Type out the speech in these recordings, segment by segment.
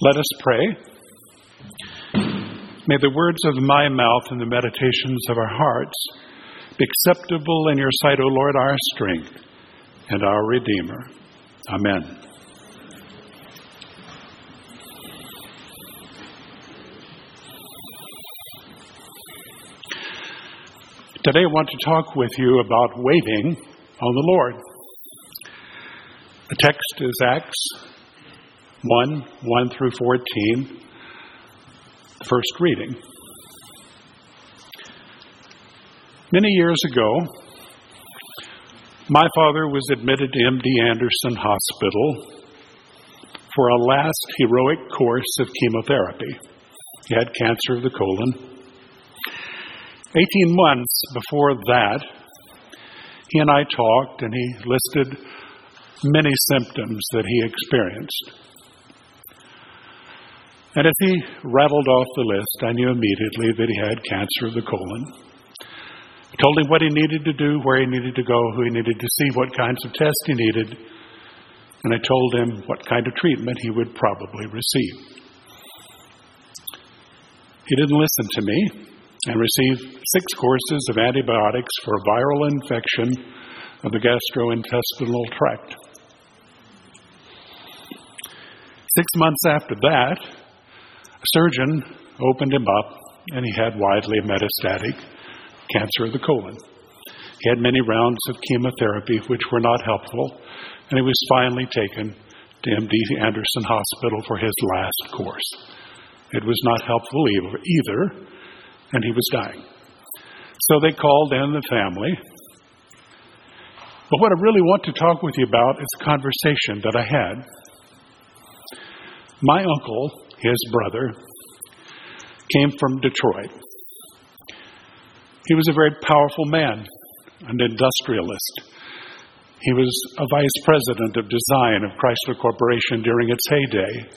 Let us pray. May the words of my mouth and the meditations of our hearts be acceptable in your sight, O Lord, our strength and our Redeemer. Amen. Today I want to talk with you about waiting on the Lord. The text is Acts 1 1 through 14, the first reading. Many years ago, my father was admitted to MD Anderson Hospital for a last heroic course of chemotherapy. He had cancer of the colon. 18 months before that, he and I talked, and he listed many symptoms that he experienced. And as he rattled off the list, I knew immediately that he had cancer of the colon. I told him what he needed to do, where he needed to go, who he needed to see, what kinds of tests he needed, and I told him what kind of treatment he would probably receive. He didn't listen to me and received six courses of antibiotics for a viral infection of the gastrointestinal tract. Six months after that, surgeon opened him up and he had widely metastatic cancer of the colon. He had many rounds of chemotherapy which were not helpful, and he was finally taken to MD Anderson Hospital for his last course. It was not helpful either, and he was dying. So they called in the family. But what I really want to talk with you about is a conversation that I had. My uncle, his brother, came from Detroit. He was a very powerful man, an industrialist. He was a vice president of design of Chrysler Corporation during its heyday.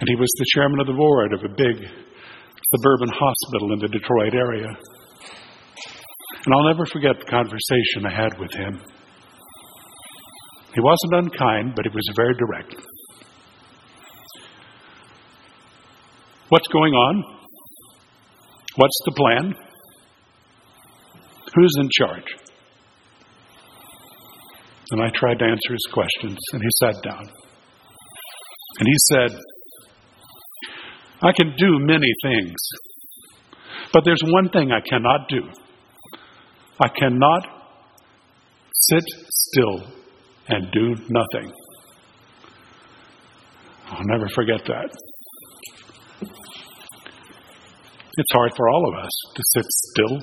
And he was the chairman of the board of a big suburban hospital in the Detroit area. And I'll never forget the conversation I had with him. He wasn't unkind, but he was very direct. What's going on? What's the plan? Who's in charge? And I tried to answer his questions, and he sat down. And he said, I can do many things. But there's one thing I cannot do I cannot sit still and do nothing. I'll never forget that. It's hard for all of us to sit still.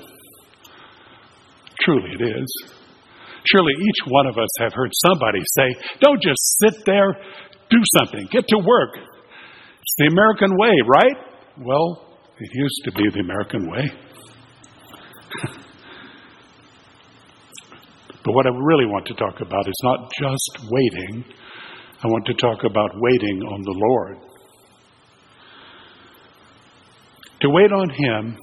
Truly, it is. Surely each one of us have heard somebody say, Don't just sit there, do something, get to work. It's the American way, right? Well, it used to be the American way. but what I really want to talk about is not just waiting, I want to talk about waiting on the Lord. To wait on Him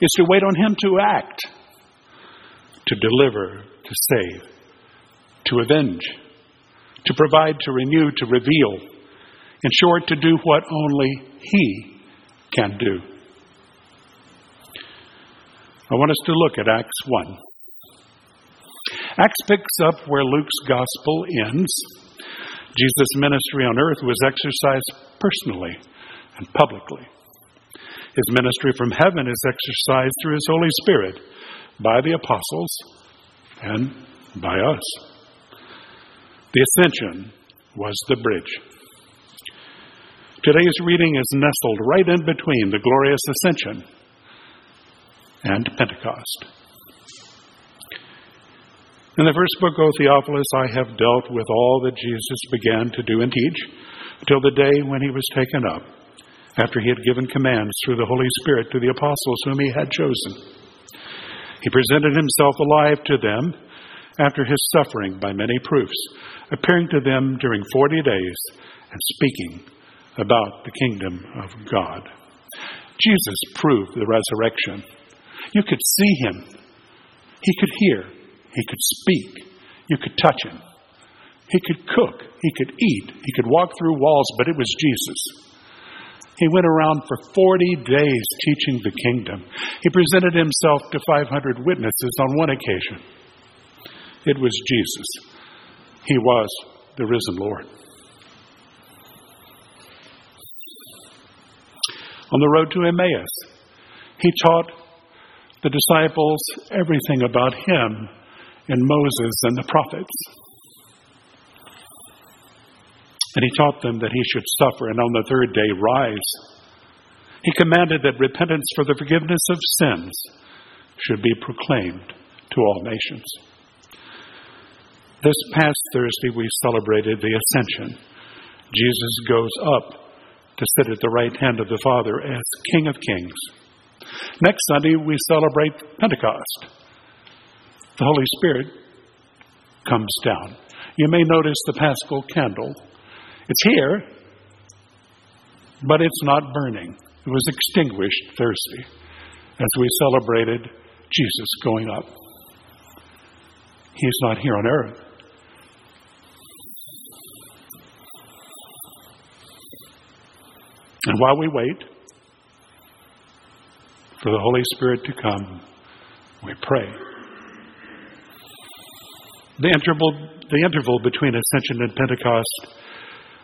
is to wait on Him to act, to deliver, to save, to avenge, to provide, to renew, to reveal in short, to do what only He can do. I want us to look at Acts 1. Acts picks up where Luke's gospel ends. Jesus' ministry on earth was exercised personally and publicly. His ministry from heaven is exercised through His Holy Spirit by the apostles and by us. The ascension was the bridge. Today's reading is nestled right in between the glorious ascension and Pentecost. In the first book, O Theophilus, I have dealt with all that Jesus began to do and teach until the day when he was taken up, after he had given commands through the Holy Spirit to the apostles whom he had chosen. He presented himself alive to them after his suffering by many proofs, appearing to them during forty days and speaking about the kingdom of God. Jesus proved the resurrection. You could see him, he could hear, he could speak, you could touch him. He could cook, he could eat, he could walk through walls, but it was Jesus. He went around for 40 days teaching the kingdom. He presented himself to 500 witnesses on one occasion. It was Jesus. He was the risen Lord. On the road to Emmaus, he taught the disciples everything about him and Moses and the prophets. And he taught them that he should suffer and on the third day rise. He commanded that repentance for the forgiveness of sins should be proclaimed to all nations. This past Thursday, we celebrated the Ascension. Jesus goes up to sit at the right hand of the Father as King of Kings. Next Sunday, we celebrate Pentecost. The Holy Spirit comes down. You may notice the paschal candle it's here, but it's not burning. It was extinguished Thursday as we celebrated Jesus going up. He's not here on earth. And while we wait for the Holy Spirit to come, we pray. The interval, the interval between Ascension and Pentecost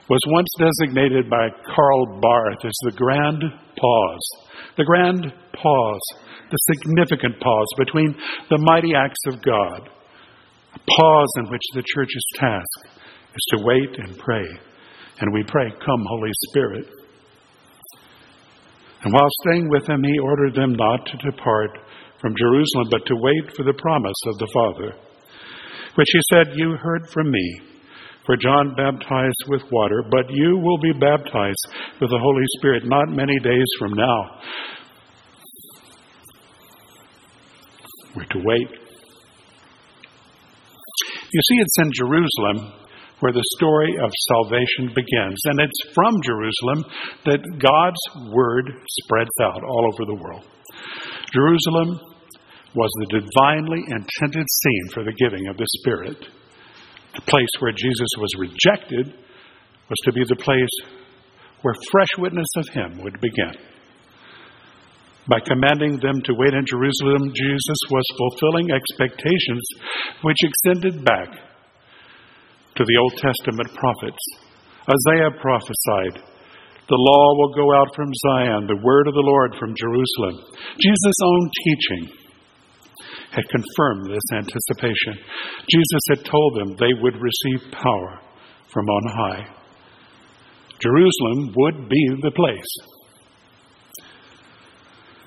was once designated by Karl Barth as the grand pause. The grand pause, the significant pause between the mighty acts of God. A pause in which the church's task is to wait and pray. And we pray, Come, Holy Spirit. And while staying with them, he ordered them not to depart from Jerusalem, but to wait for the promise of the Father, which he said, You heard from me. For John baptized with water, but you will be baptized with the Holy Spirit not many days from now. We're to wait. You see, it's in Jerusalem where the story of salvation begins. And it's from Jerusalem that God's word spreads out all over the world. Jerusalem was the divinely intended scene for the giving of the Spirit. The place where Jesus was rejected was to be the place where fresh witness of him would begin. By commanding them to wait in Jerusalem, Jesus was fulfilling expectations which extended back to the Old Testament prophets. Isaiah prophesied, The law will go out from Zion, the word of the Lord from Jerusalem. Jesus' own teaching had confirmed this anticipation. Jesus had told them they would receive power from on high. Jerusalem would be the place.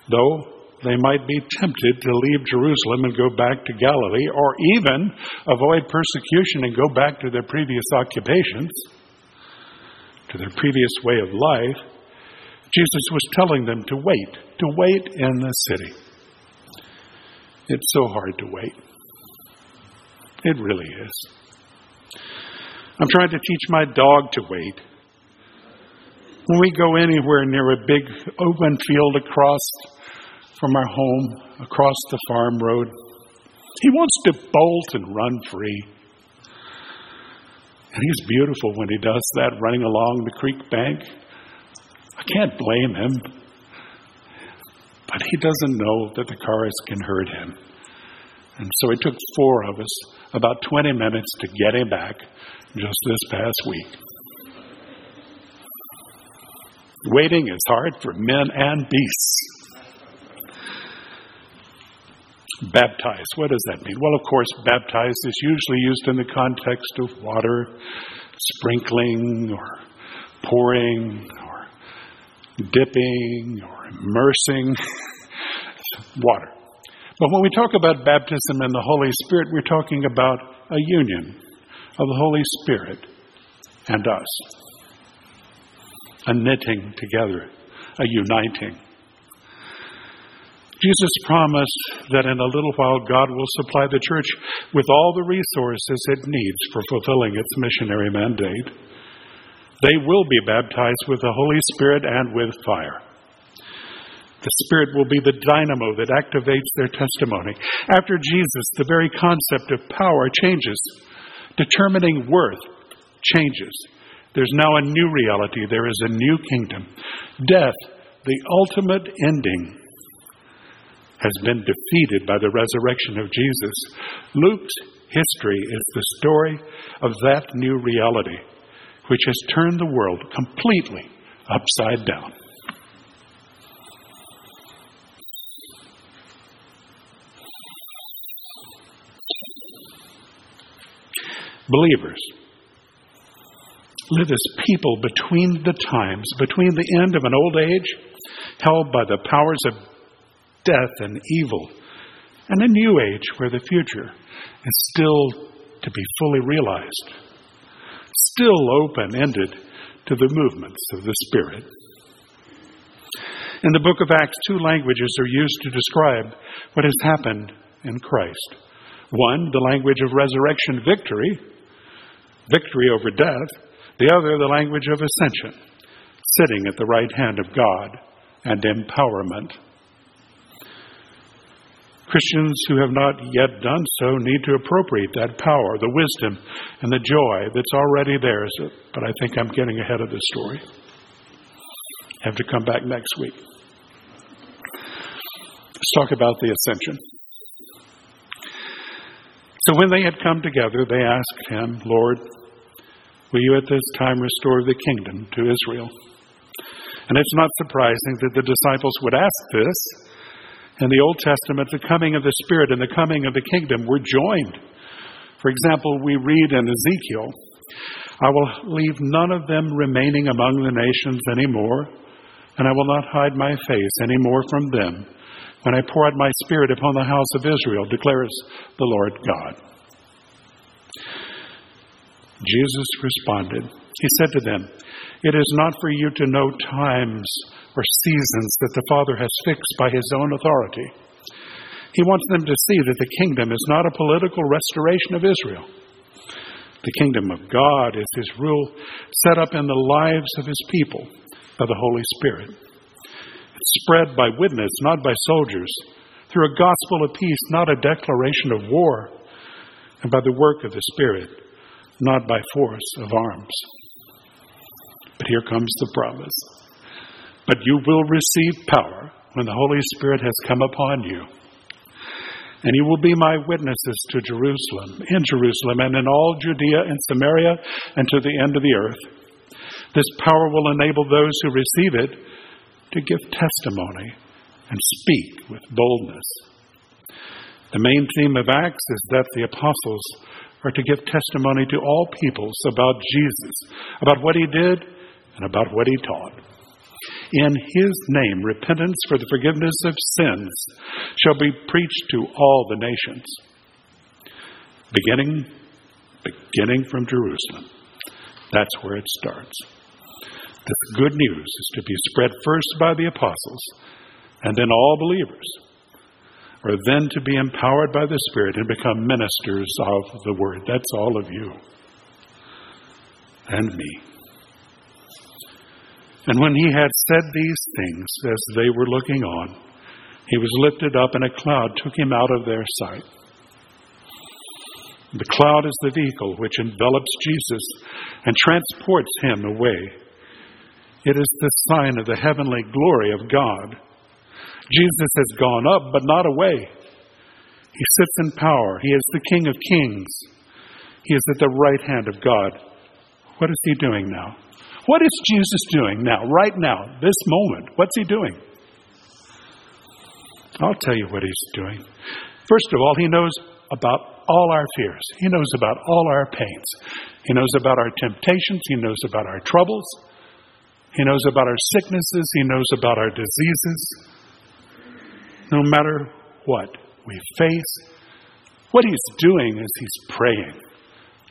Though they might be tempted to leave Jerusalem and go back to Galilee, or even avoid persecution and go back to their previous occupations, to their previous way of life, Jesus was telling them to wait, to wait in the city. It's so hard to wait. It really is. I'm trying to teach my dog to wait. When we go anywhere near a big open field across from our home, across the farm road, he wants to bolt and run free. And he's beautiful when he does that, running along the creek bank. I can't blame him. But he doesn't know that the cars can hurt him. And so it took four of us about 20 minutes to get him back just this past week. Waiting is hard for men and beasts. Baptize, what does that mean? Well, of course, baptize is usually used in the context of water, sprinkling, or pouring, dipping or immersing water. But when we talk about baptism and the Holy Spirit, we're talking about a union of the Holy Spirit and us, a knitting together, a uniting. Jesus promised that in a little while God will supply the church with all the resources it needs for fulfilling its missionary mandate. They will be baptized with the Holy Spirit and with fire. The Spirit will be the dynamo that activates their testimony. After Jesus, the very concept of power changes Determining worth changes. There's now a new reality. There is a new kingdom. Death, the ultimate ending, has been defeated by the resurrection of Jesus. Luke's history is the story of that new reality, which has turned the world completely upside down. Believers live as people between the times, between the end of an old age held by the powers of death and evil, and a new age where the future is still to be fully realized, still open ended to the movements of the Spirit. In the book of Acts, two languages are used to describe what has happened in Christ. One, the language of resurrection victory, victory over death. The other, the language of ascension, sitting at the right hand of God and empowerment. Christians who have not yet done so need to appropriate that power, the wisdom, and the joy that's already theirs. But I think I'm getting ahead of the story. I have to come back next week. Let's talk about the ascension. So when they had come together, they asked him, Lord, will you at this time restore the kingdom to Israel? And it's not surprising that the disciples would ask this in the Old Testament, the coming of the Spirit and the coming of the kingdom were joined. For example, we read in Ezekiel, I will leave none of them remaining among the nations anymore, and I will not hide my face any more from them when I pour out my Spirit upon the house of Israel, declares the Lord God. Jesus responded. He said to them, It is not for you to know times or seasons that the Father has fixed by his own authority. He wants them to see that the kingdom is not a political restoration of Israel. The kingdom of God is his rule set up in the lives of his people by the Holy Spirit. It's spread by witness, not by soldiers, through a gospel of peace, not a declaration of war, and by the work of the Spirit, not by force of arms. But here comes the promise. But you will receive power when the Holy Spirit has come upon you. And you will be my witnesses to Jerusalem, in Jerusalem, and in all Judea and Samaria, and to the end of the earth. This power will enable those who receive it to give testimony and speak with boldness. The main theme of Acts is that the apostles are to give testimony to all peoples about Jesus, about what he did, and about what he taught. In his name, repentance for the forgiveness of sins shall be preached to all the nations, beginning, beginning from Jerusalem. That's where it starts. This good news is to be spread first by the apostles and then all believers are then to be empowered by the Spirit and become ministers of the Word. That's all of you and me. And when he had said these things, as they were looking on, he was lifted up, and a cloud took him out of their sight. The cloud is the vehicle which envelops Jesus and transports him away. It is the sign of the heavenly glory of God. Jesus has gone up, but not away. He sits in power. He is the King of kings. He is at the right hand of God. What is he doing now? What is Jesus doing now, right now, this moment? What's he doing? I'll tell you what he's doing. First of all, he knows about all our fears. He knows about all our pains. He knows about our temptations. He knows about our troubles. He knows about our sicknesses. He knows about our diseases. No matter what we face, what he's doing is he's praying.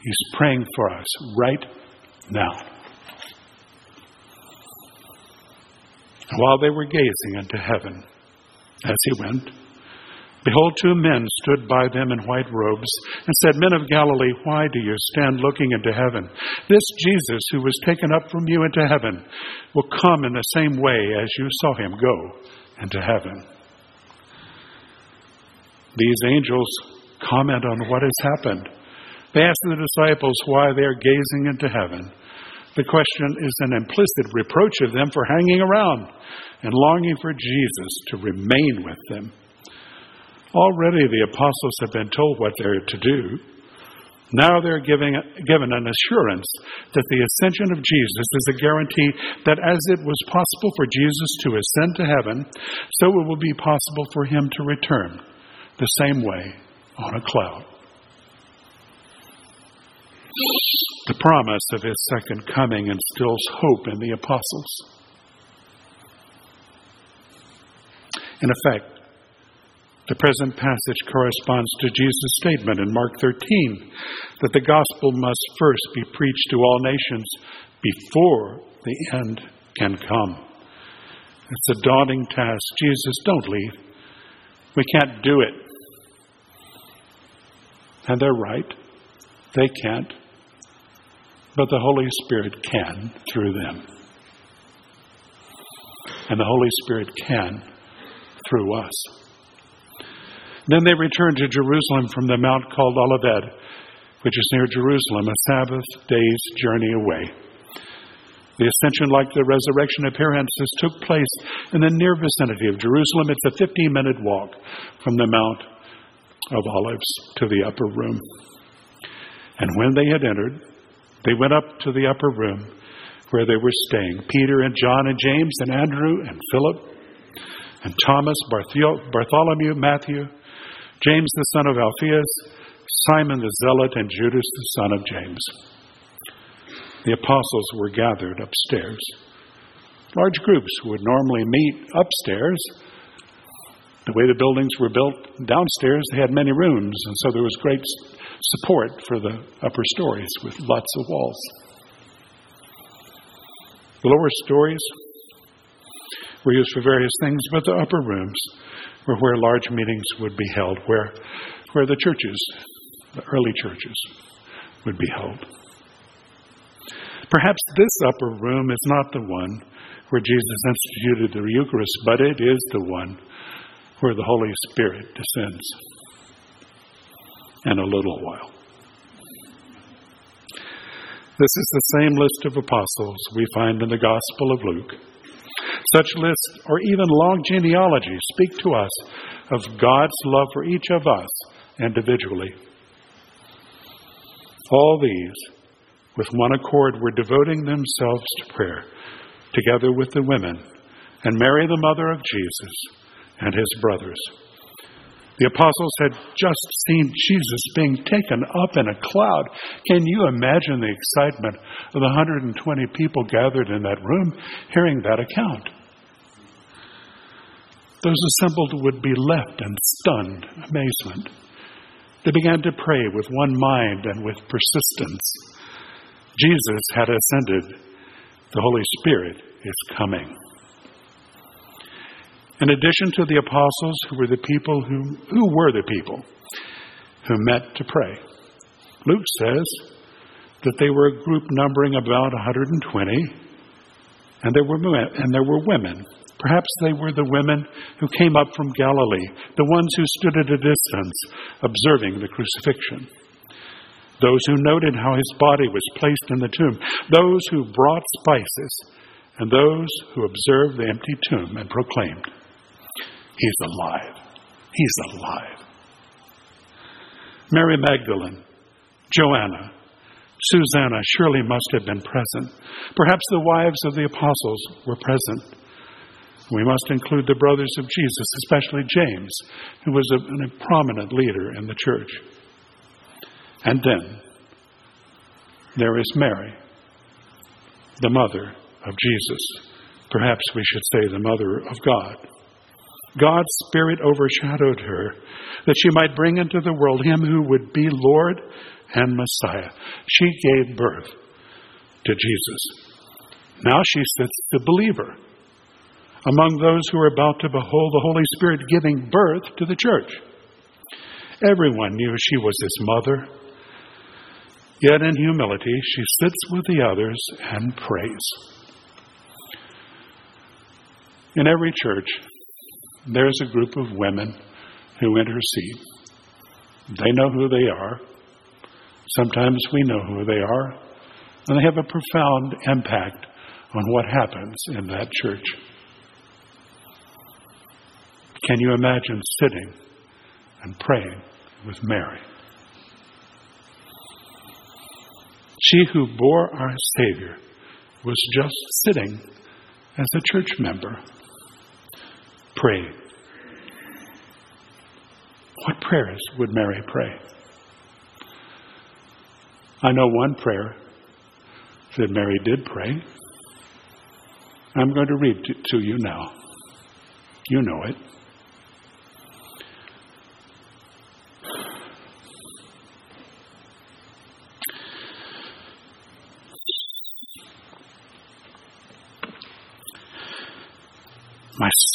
He's praying for us right now. while they were gazing into heaven as he went, behold, two men stood by them in white robes and said, Men of Galilee, why do you stand looking into heaven? This Jesus who was taken up from you into heaven will come in the same way as you saw him go into heaven. These angels comment on what has happened. They ask the disciples why they are gazing into heaven. The question is an implicit reproach of them for hanging around and longing for Jesus to remain with them. Already the apostles have been told what they're to do. Now they're giving, given an assurance that the ascension of Jesus is a guarantee that as it was possible for Jesus to ascend to heaven, so it will be possible for him to return the same way on a cloud. The promise of his second coming instills hope in the apostles. In effect, the present passage corresponds to Jesus' statement in Mark 13 that the gospel must first be preached to all nations before the end can come. It's a daunting task. Jesus, don't leave. We can't do it. And they're right. They can't. But the Holy Spirit can through them. And the Holy Spirit can through us. Then they returned to Jerusalem from the mount called Olivet, which is near Jerusalem, a Sabbath day's journey away. The ascension, like the resurrection appearances, took place in the near vicinity of Jerusalem. It's a 15 minute walk from the Mount of Olives to the upper room. And when they had entered, they went up to the upper room where they were staying Peter and John and James and Andrew and Philip and Thomas, Bartholomew, Matthew, James the son of Alphaeus, Simon the Zealot, and Judas the son of James. The apostles were gathered upstairs. Large groups would normally meet upstairs. The way the buildings were built downstairs, they had many rooms, and so there was great support for the upper stories with lots of walls. The lower stories were used for various things, but the upper rooms were where large meetings would be held, where, where the churches, the early churches, would be held. Perhaps this upper room is not the one where Jesus instituted the Eucharist, but it is the one where the Holy Spirit descends in a little while. This is the same list of apostles we find in the Gospel of Luke. Such lists or even long genealogies speak to us of God's love for each of us individually. All these, with one accord, were devoting themselves to prayer, together with the women, and Mary, the mother of Jesus, and his brothers. The apostles had just seen Jesus being taken up in a cloud. Can you imagine the excitement of the 120 people gathered in that room hearing that account? Those assembled would be left in stunned amazement. They began to pray with one mind and with persistence. Jesus had ascended, the Holy Spirit is coming. In addition to the apostles, who were the people who, who were the people who met to pray, Luke says that they were a group numbering about 120, and there were and there were women. Perhaps they were the women who came up from Galilee, the ones who stood at a distance observing the crucifixion. Those who noted how his body was placed in the tomb, those who brought spices, and those who observed the empty tomb and proclaimed, He's alive! He's alive! Mary Magdalene, Joanna, Susanna surely must have been present. Perhaps the wives of the apostles were present. We must include the brothers of Jesus, especially James, who was a, a prominent leader in the church. And then there is Mary, the mother of Jesus. Perhaps we should say the mother of God. God's Spirit overshadowed her that she might bring into the world him who would be Lord and Messiah. She gave birth to Jesus. Now she sits the believer among those who are about to behold the Holy Spirit giving birth to the church. Everyone knew she was his mother. Yet in humility, she sits with the others and prays. In every church, there's a group of women who intercede. They know who they are. Sometimes we know who they are, and they have a profound impact on what happens in that church. Can you imagine sitting and praying with Mary? She who bore our Savior was just sitting as a church member, praying. What prayers would Mary pray? I know one prayer that Mary did pray. I'm going to read it to you now. You know it. My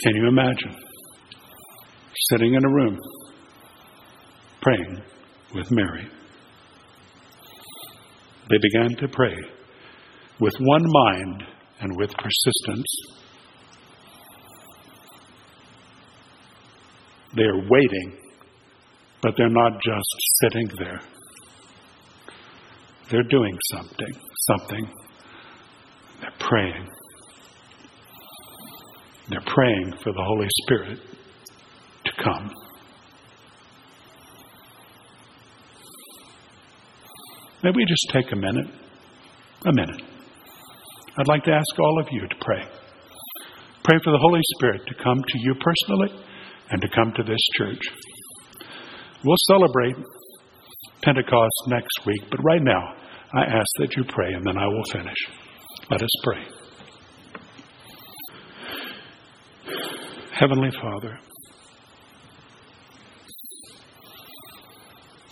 Can you imagine sitting in a room praying with Mary? They began to pray with one mind and with persistence. They're waiting, but they're not just sitting there. They're doing something, something. They're praying. They're praying for the Holy Spirit to come. May we just take a minute? A minute. I'd like to ask all of you to pray. Pray for the Holy Spirit to come to you personally and to come to this church. We'll celebrate Pentecost next week, but right now, I ask that you pray and then I will finish. Let us pray. Heavenly Father,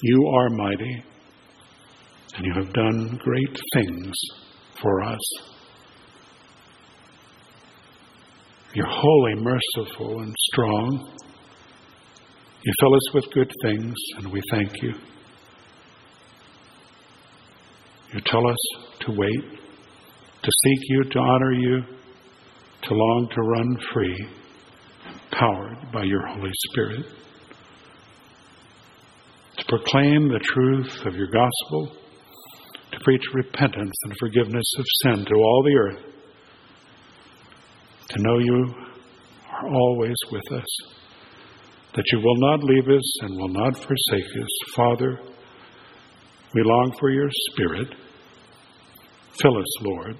you are mighty and you have done great things for us. You're holy, merciful, and strong. You fill us with good things, and we thank you. You tell us to wait, to seek you, to honor you, to long to run free powered by your Holy Spirit. To proclaim the truth of your gospel, to preach repentance and forgiveness of sin to all the earth, to know you are always with us, that you will not leave us and will not forsake us. Father, we long for your Spirit. Fill us, Lord.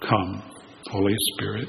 Come, Holy Spirit.